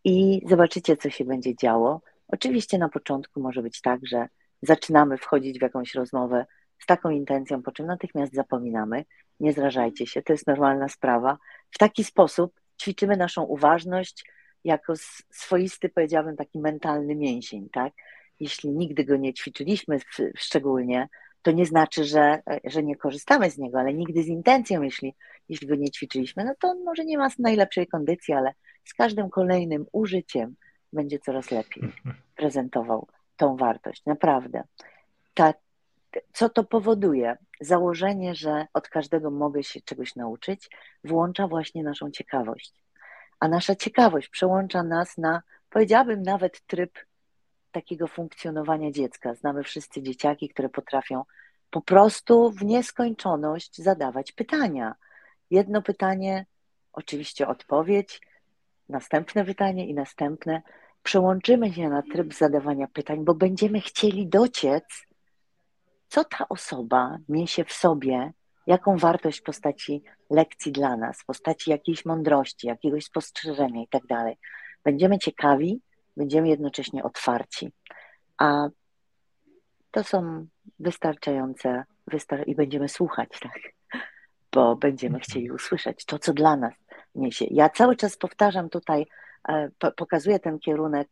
I zobaczycie, co się będzie działo. Oczywiście na początku może być tak, że zaczynamy wchodzić w jakąś rozmowę z taką intencją, po czym natychmiast zapominamy. Nie zrażajcie się, to jest normalna sprawa. W taki sposób ćwiczymy naszą uważność jako swoisty, powiedziałabym, taki mentalny mięsień, tak? Jeśli nigdy go nie ćwiczyliśmy szczególnie, to nie znaczy, że, że nie korzystamy z niego, ale nigdy z intencją, jeśli, jeśli go nie ćwiczyliśmy, no to może nie ma najlepszej kondycji, ale z każdym kolejnym użyciem będzie coraz lepiej prezentował tą wartość, naprawdę. Ta, co to powoduje? Założenie, że od każdego mogę się czegoś nauczyć, włącza właśnie naszą ciekawość. A nasza ciekawość przełącza nas na, powiedziałabym, nawet tryb takiego funkcjonowania dziecka. Znamy wszyscy dzieciaki, które potrafią po prostu w nieskończoność zadawać pytania. Jedno pytanie, oczywiście odpowiedź, następne pytanie i następne przełączymy się na tryb zadawania pytań, bo będziemy chcieli dociec, co ta osoba niesie w sobie, jaką wartość w postaci lekcji dla nas, w postaci jakiejś mądrości, jakiegoś spostrzeżenia i tak dalej. Będziemy ciekawi, będziemy jednocześnie otwarci. A to są wystarczające, wystar i będziemy słuchać, tak, bo będziemy mhm. chcieli usłyszeć to, co dla nas niesie. Ja cały czas powtarzam tutaj E, pokazuje ten kierunek,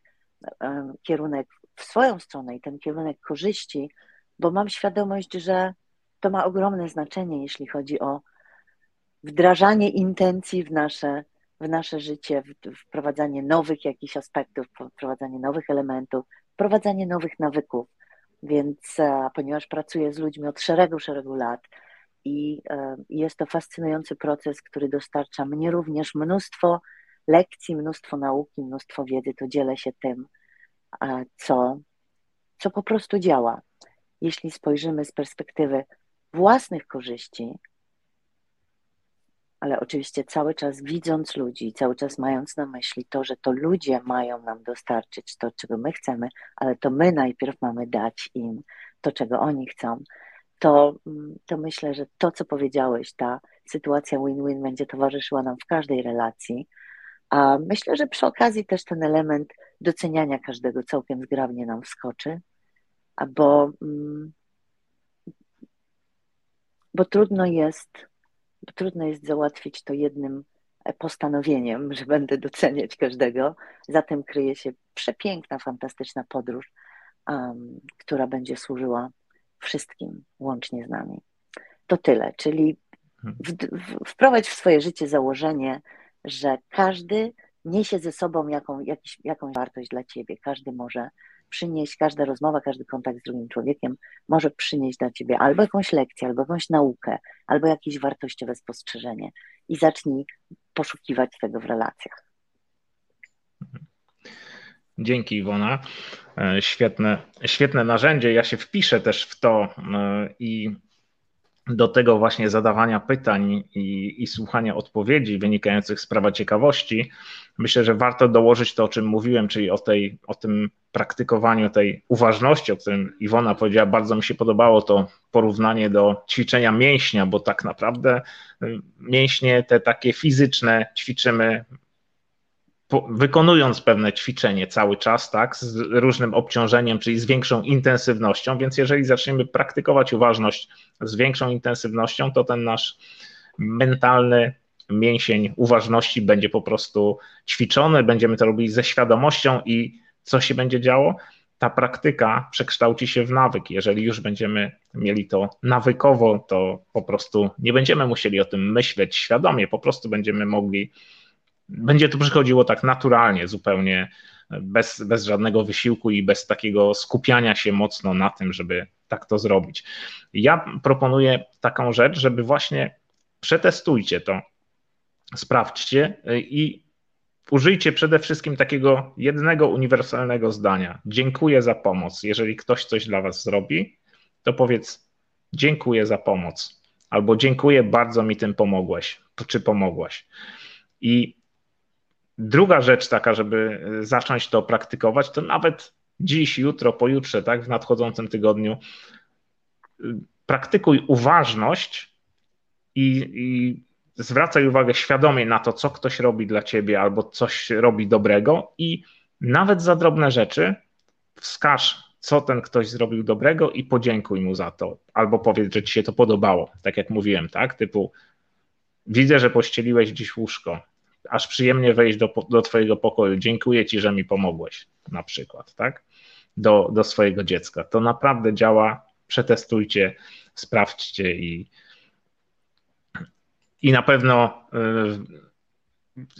e, kierunek w swoją stronę i ten kierunek korzyści, bo mam świadomość, że to ma ogromne znaczenie, jeśli chodzi o wdrażanie intencji w nasze, w nasze życie, wprowadzanie nowych jakichś aspektów, wprowadzanie nowych elementów, wprowadzanie nowych nawyków. Więc e, ponieważ pracuję z ludźmi od szeregu, szeregu lat i jest to fascynujący proces, który dostarcza mnie również mnóstwo lekcji, mnóstwo nauki, mnóstwo wiedzy, to dzielę się tym, co, co po prostu działa. Jeśli spojrzymy z perspektywy własnych korzyści, ale oczywiście cały czas widząc ludzi, cały czas mając na myśli to, że to ludzie mają nam dostarczyć to, czego my chcemy, ale to my najpierw mamy dać im to, czego oni chcą, to, to myślę, że to, co powiedziałeś, ta sytuacja win-win będzie towarzyszyła nam w każdej relacji, a myślę, że przy okazji też ten element doceniania każdego całkiem zgrabnie nam wskoczy, bo, mm, bo trudno jest, bo trudno jest załatwić to jednym postanowieniem, że będę doceniać każdego. Za tym kryje się przepiękna, fantastyczna podróż, um, która będzie służyła wszystkim, łącznie z nami. To tyle, czyli w, w, wprowadź w swoje życie założenie, że każdy niesie ze sobą jaką, jakiś, jakąś wartość dla ciebie. Każdy może przynieść, każda rozmowa, każdy kontakt z drugim człowiekiem może przynieść dla ciebie albo jakąś lekcję, albo jakąś naukę, albo jakieś wartościowe spostrzeżenie. i zacznij poszukiwać tego w relacjach.
Dzięki Iwona. E, świetne, świetne narzędzie. Ja się wpiszę też w to e, i do tego właśnie zadawania pytań i, i, słuchania odpowiedzi wynikających z prawa ciekawości, myślę, że warto dołożyć to, o czym mówiłem, czyli o, tej, o tym praktykowaniu tej uważności, o którym Iwona powiedziała. Bardzo mi się podobało to porównanie do ćwiczenia mięśnia, bo tak naprawdę y, mięśnie te takie fizyczne ćwiczymy wykonując pewne ćwiczenie cały czas, tak, z różnym obciążeniem, czyli z większą intensywnością, więc jeżeli zaczniemy praktykować uważność z większą intensywnością, to ten nasz mentalny mięsień uważności będzie po prostu ćwiczony, będziemy to robili ze świadomością i co się będzie działo? Ta praktyka przekształci się w nawyk. Jeżeli już będziemy mieli to nawykowo, to po prostu nie będziemy musieli o tym myśleć świadomie, po prostu będziemy mogli będzie to przychodziło tak naturalnie, zupełnie bez, bez żadnego wysiłku i bez takiego skupiania się mocno na tym, żeby tak to zrobić. Ja proponuję taką rzecz, żeby właśnie przetestujcie to, sprawdźcie i użyjcie przede wszystkim takiego jednego uniwersalnego zdania. Dziękuję za pomoc. Jeżeli ktoś coś dla Was zrobi, to powiedz dziękuję za pomoc albo dziękuję, bardzo mi tym pomogłeś, czy pomogłaś. I Druga rzecz taka, żeby zacząć to praktykować, to nawet dziś, jutro, pojutrze, tak, w nadchodzącym tygodniu, praktykuj uważność i, i zwracaj uwagę świadomie na to, co ktoś robi dla ciebie albo coś robi dobrego i nawet za drobne rzeczy wskaż, co ten ktoś zrobił dobrego i podziękuj mu za to. Albo powiedz, że ci się to podobało, tak jak mówiłem, tak? Typu widzę, że pościeliłeś dziś łóżko aż przyjemnie wejść do, do Twojego pokoju. Dziękuję Ci, że mi pomogłeś, na przykład, tak? Do, do swojego dziecka. To naprawdę działa. Przetestujcie, sprawdźcie i, i na pewno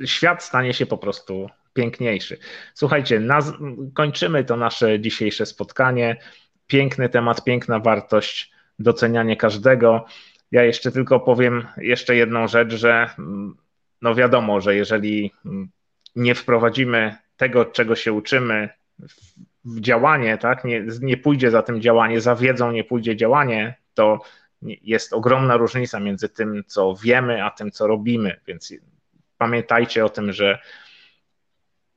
y, świat stanie się po prostu piękniejszy. Słuchajcie, naz- kończymy to nasze dzisiejsze spotkanie. Piękny temat, piękna wartość, docenianie każdego. Ja jeszcze tylko powiem jeszcze jedną rzecz, że no wiadomo, że jeżeli nie wprowadzimy tego, czego się uczymy w działanie, tak, nie, nie pójdzie za tym działanie, za wiedzą nie pójdzie działanie, to jest ogromna różnica między tym, co wiemy, a tym, co robimy. Więc pamiętajcie o tym, że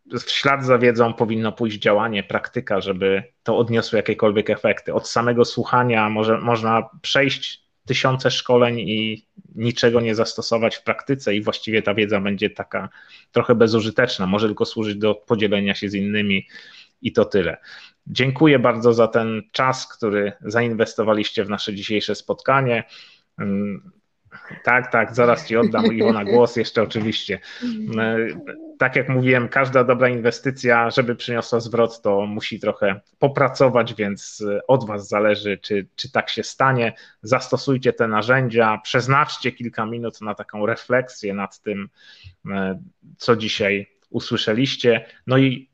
w ślad za wiedzą powinno pójść działanie, praktyka, żeby to odniosło jakiekolwiek efekty. Od samego słuchania może, można przejść tysiące szkoleń i niczego nie zastosować w praktyce, i właściwie ta wiedza będzie taka trochę bezużyteczna, może tylko służyć do podzielenia się z innymi i to tyle. Dziękuję bardzo za ten czas, który zainwestowaliście w nasze dzisiejsze spotkanie. Tak, tak, zaraz Ci oddam Iwona głos jeszcze oczywiście. E, tak jak mówiłem, każda dobra inwestycja, żeby przyniosła zwrot, to musi trochę popracować, więc od Was zależy, czy, czy tak się stanie. Zastosujcie te narzędzia, przeznaczcie kilka minut na taką refleksję nad tym, e, co dzisiaj usłyszeliście. No i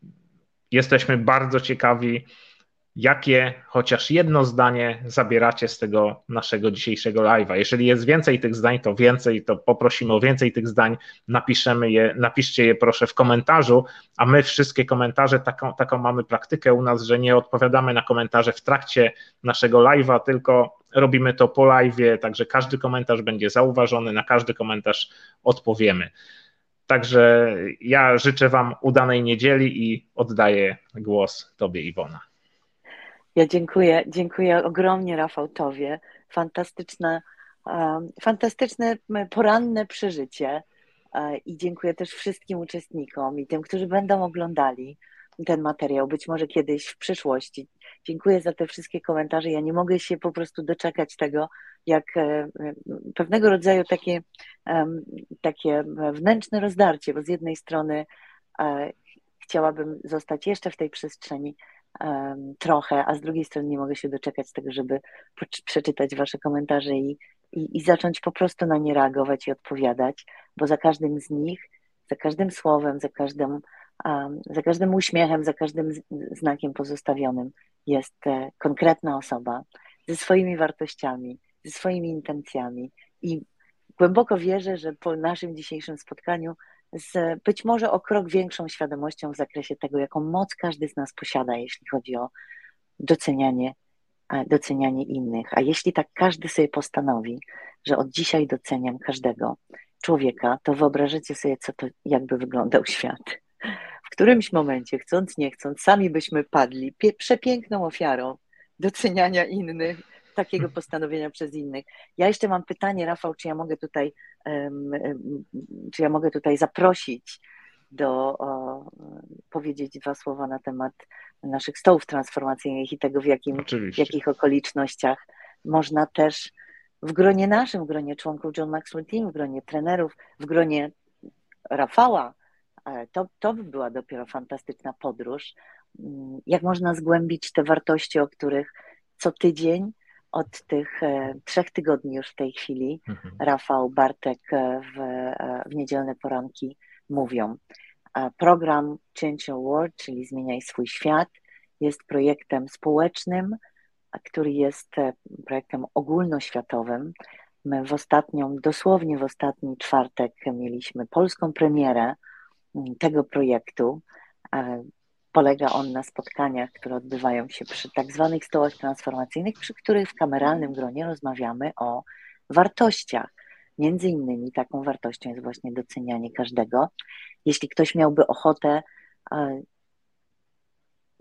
jesteśmy bardzo ciekawi, jakie chociaż jedno zdanie zabieracie z tego naszego dzisiejszego live'a. Jeżeli jest więcej tych zdań, to więcej, to poprosimy o więcej tych zdań, napiszemy je, napiszcie je proszę w komentarzu, a my wszystkie komentarze, taką, taką mamy praktykę u nas, że nie odpowiadamy na komentarze w trakcie naszego live'a, tylko robimy to po live'ie, także każdy komentarz będzie zauważony, na każdy komentarz odpowiemy. Także ja życzę Wam udanej niedzieli i oddaję głos Tobie, Iwona.
Ja dziękuję, dziękuję ogromnie Rafał Tobie. Fantastyczne, fantastyczne poranne przeżycie i dziękuję też wszystkim uczestnikom i tym, którzy będą oglądali ten materiał, być może kiedyś w przyszłości. Dziękuję za te wszystkie komentarze. Ja nie mogę się po prostu doczekać tego, jak e, pewnego rodzaju takie, takie wnętrzne rozdarcie, bo z jednej strony e, chciałabym zostać jeszcze w tej przestrzeni trochę, a z drugiej strony nie mogę się doczekać tego, żeby przeczytać Wasze komentarze i, i, i zacząć po prostu na nie reagować i odpowiadać, bo za każdym z nich, za każdym słowem, za każdym, za każdym uśmiechem, za każdym znakiem pozostawionym jest e, konkretna osoba ze swoimi wartościami, ze swoimi intencjami i głęboko wierzę, że po naszym dzisiejszym spotkaniu z być może o krok większą świadomością w zakresie tego, jaką moc każdy z nas posiada, jeśli chodzi o docenianie, docenianie innych. A jeśli tak każdy sobie postanowi, że od dzisiaj doceniam każdego człowieka, to wyobrażacie sobie, co to, jakby wyglądał świat. W którymś momencie, chcąc, nie chcąc, sami byśmy padli przepiękną ofiarą doceniania innych, takiego postanowienia przez innych. Ja jeszcze mam pytanie, Rafał, czy ja mogę tutaj, czy ja mogę tutaj zaprosić do o, powiedzieć dwa słowa na temat naszych stołów transformacyjnych i tego, w, jakim, w jakich okolicznościach można też w gronie naszym, w gronie członków John Maxwell Team, w gronie trenerów, w gronie Rafała, e, to, to by była dopiero fantastyczna podróż. Mm, jak można zgłębić te wartości, o których co tydzień od tych e, trzech tygodni już w tej chwili mhm. Rafał, Bartek e, w, w niedzielne poranki mówią. Program Change Your World, czyli Zmieniaj swój świat, jest projektem społecznym, który jest e, projektem ogólnoświatowym. My w ostatnią, dosłownie w ostatni czwartek mieliśmy polską premierę mm, tego projektu. Polega on na spotkaniach, które odbywają się przy tak zwanych stołach transformacyjnych, przy których w kameralnym gronie rozmawiamy o wartościach. Między innymi taką wartością jest właśnie docenianie każdego. Jeśli ktoś miałby ochotę e,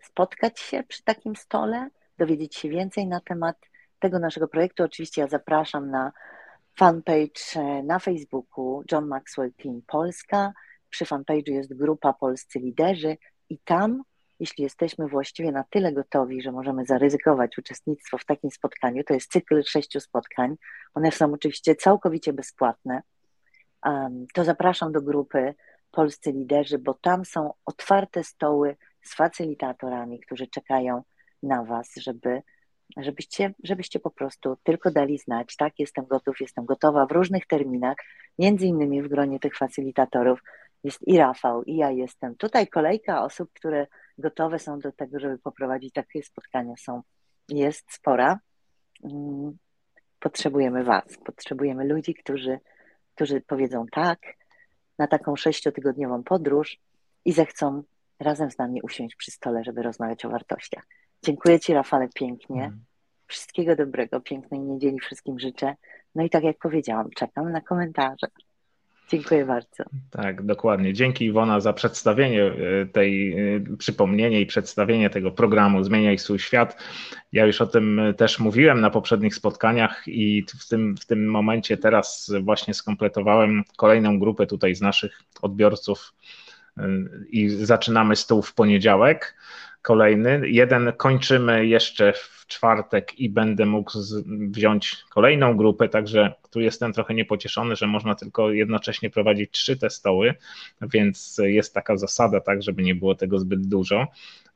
spotkać się przy takim stole, dowiedzieć się więcej na temat tego naszego projektu, oczywiście ja zapraszam na fanpage e, na Facebooku John Maxwell Team Polska. Przy fanpage'u jest grupa Polscy Liderzy i tam, jeśli jesteśmy właściwie na tyle gotowi, że możemy zaryzykować uczestnictwo w takim spotkaniu, to jest cykl sześciu spotkań, one są oczywiście całkowicie bezpłatne, to zapraszam do grupy Polscy Liderzy, bo tam są otwarte stoły z facylitatorami, którzy czekają na Was, żeby, żebyście, żebyście po prostu tylko dali znać, tak, jestem gotów, jestem gotowa w różnych terminach, między innymi w gronie tych facylitatorów jest i Rafał, i ja jestem. Tutaj kolejka osób, które gotowe są do tego, żeby poprowadzić takie spotkania są, jest spora. Mm, potrzebujemy Was, potrzebujemy ludzi, którzy, którzy powiedzą tak na taką sześciotygodniową podróż i zechcą razem z nami usiąść przy stole, żeby rozmawiać o wartościach. Dziękuję Ci, Rafale, pięknie. Mm. Wszystkiego dobrego, pięknej niedzieli wszystkim życzę. No i tak jak powiedziałam, czekam na komentarze. Dziękuję bardzo.
Tak, dokładnie. Dzięki Iwona za przedstawienie e, tej, e, przypomnienie i przedstawienie tego programu Zmieniaj swój świat. Ja już o tym też mówiłem na poprzednich spotkaniach i w tym, w tym momencie teraz właśnie skompletowałem kolejną grupę tutaj z naszych odbiorców e, i zaczynamy stół w poniedziałek kolejny. Jeden kończymy jeszcze w czwartek i będę mógł wziąć kolejną grupę, także tu jestem trochę niepocieszony, że można tylko jednocześnie prowadzić trzy te stoły, więc jest taka zasada, tak, żeby nie było tego zbyt dużo.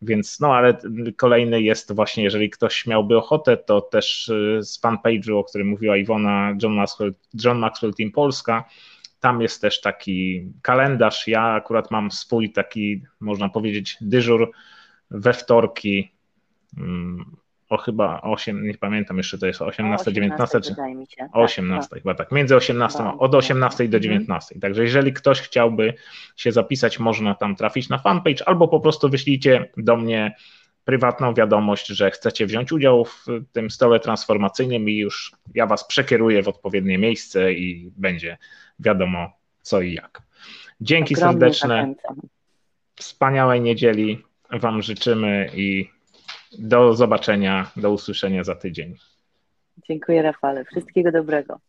Więc no, ale kolejny jest właśnie, jeżeli ktoś miałby ochotę, to też y, z fanpage'u, o którym mówiła Iwona, John Maxwell, John Maxwell Team Polska, tam jest też taki kalendarz. Ja akurat mam swój taki, można powiedzieć, dyżur we wtorki mm, o chyba 8, nie pamiętam jeszcze, to jest 18, 19, czy 18 tak, chyba tak, między 18, tak, od 18 do 19. Mhm. Także jeżeli ktoś chciałby się zapisać, można tam trafić na fanpage albo po prostu wyślijcie do mnie prywatną wiadomość, że chcecie wziąć udział w tym stole transformacyjnym i już ja Was przekieruję w odpowiednie miejsce i będzie wiadomo co i jak. Dzięki Ogromnie serdeczne. Zachęcam. Wspaniałej niedzieli. Wam życzymy i do zobaczenia, do usłyszenia za tydzień.
Dziękuję Rafale. Wszystkiego dobrego.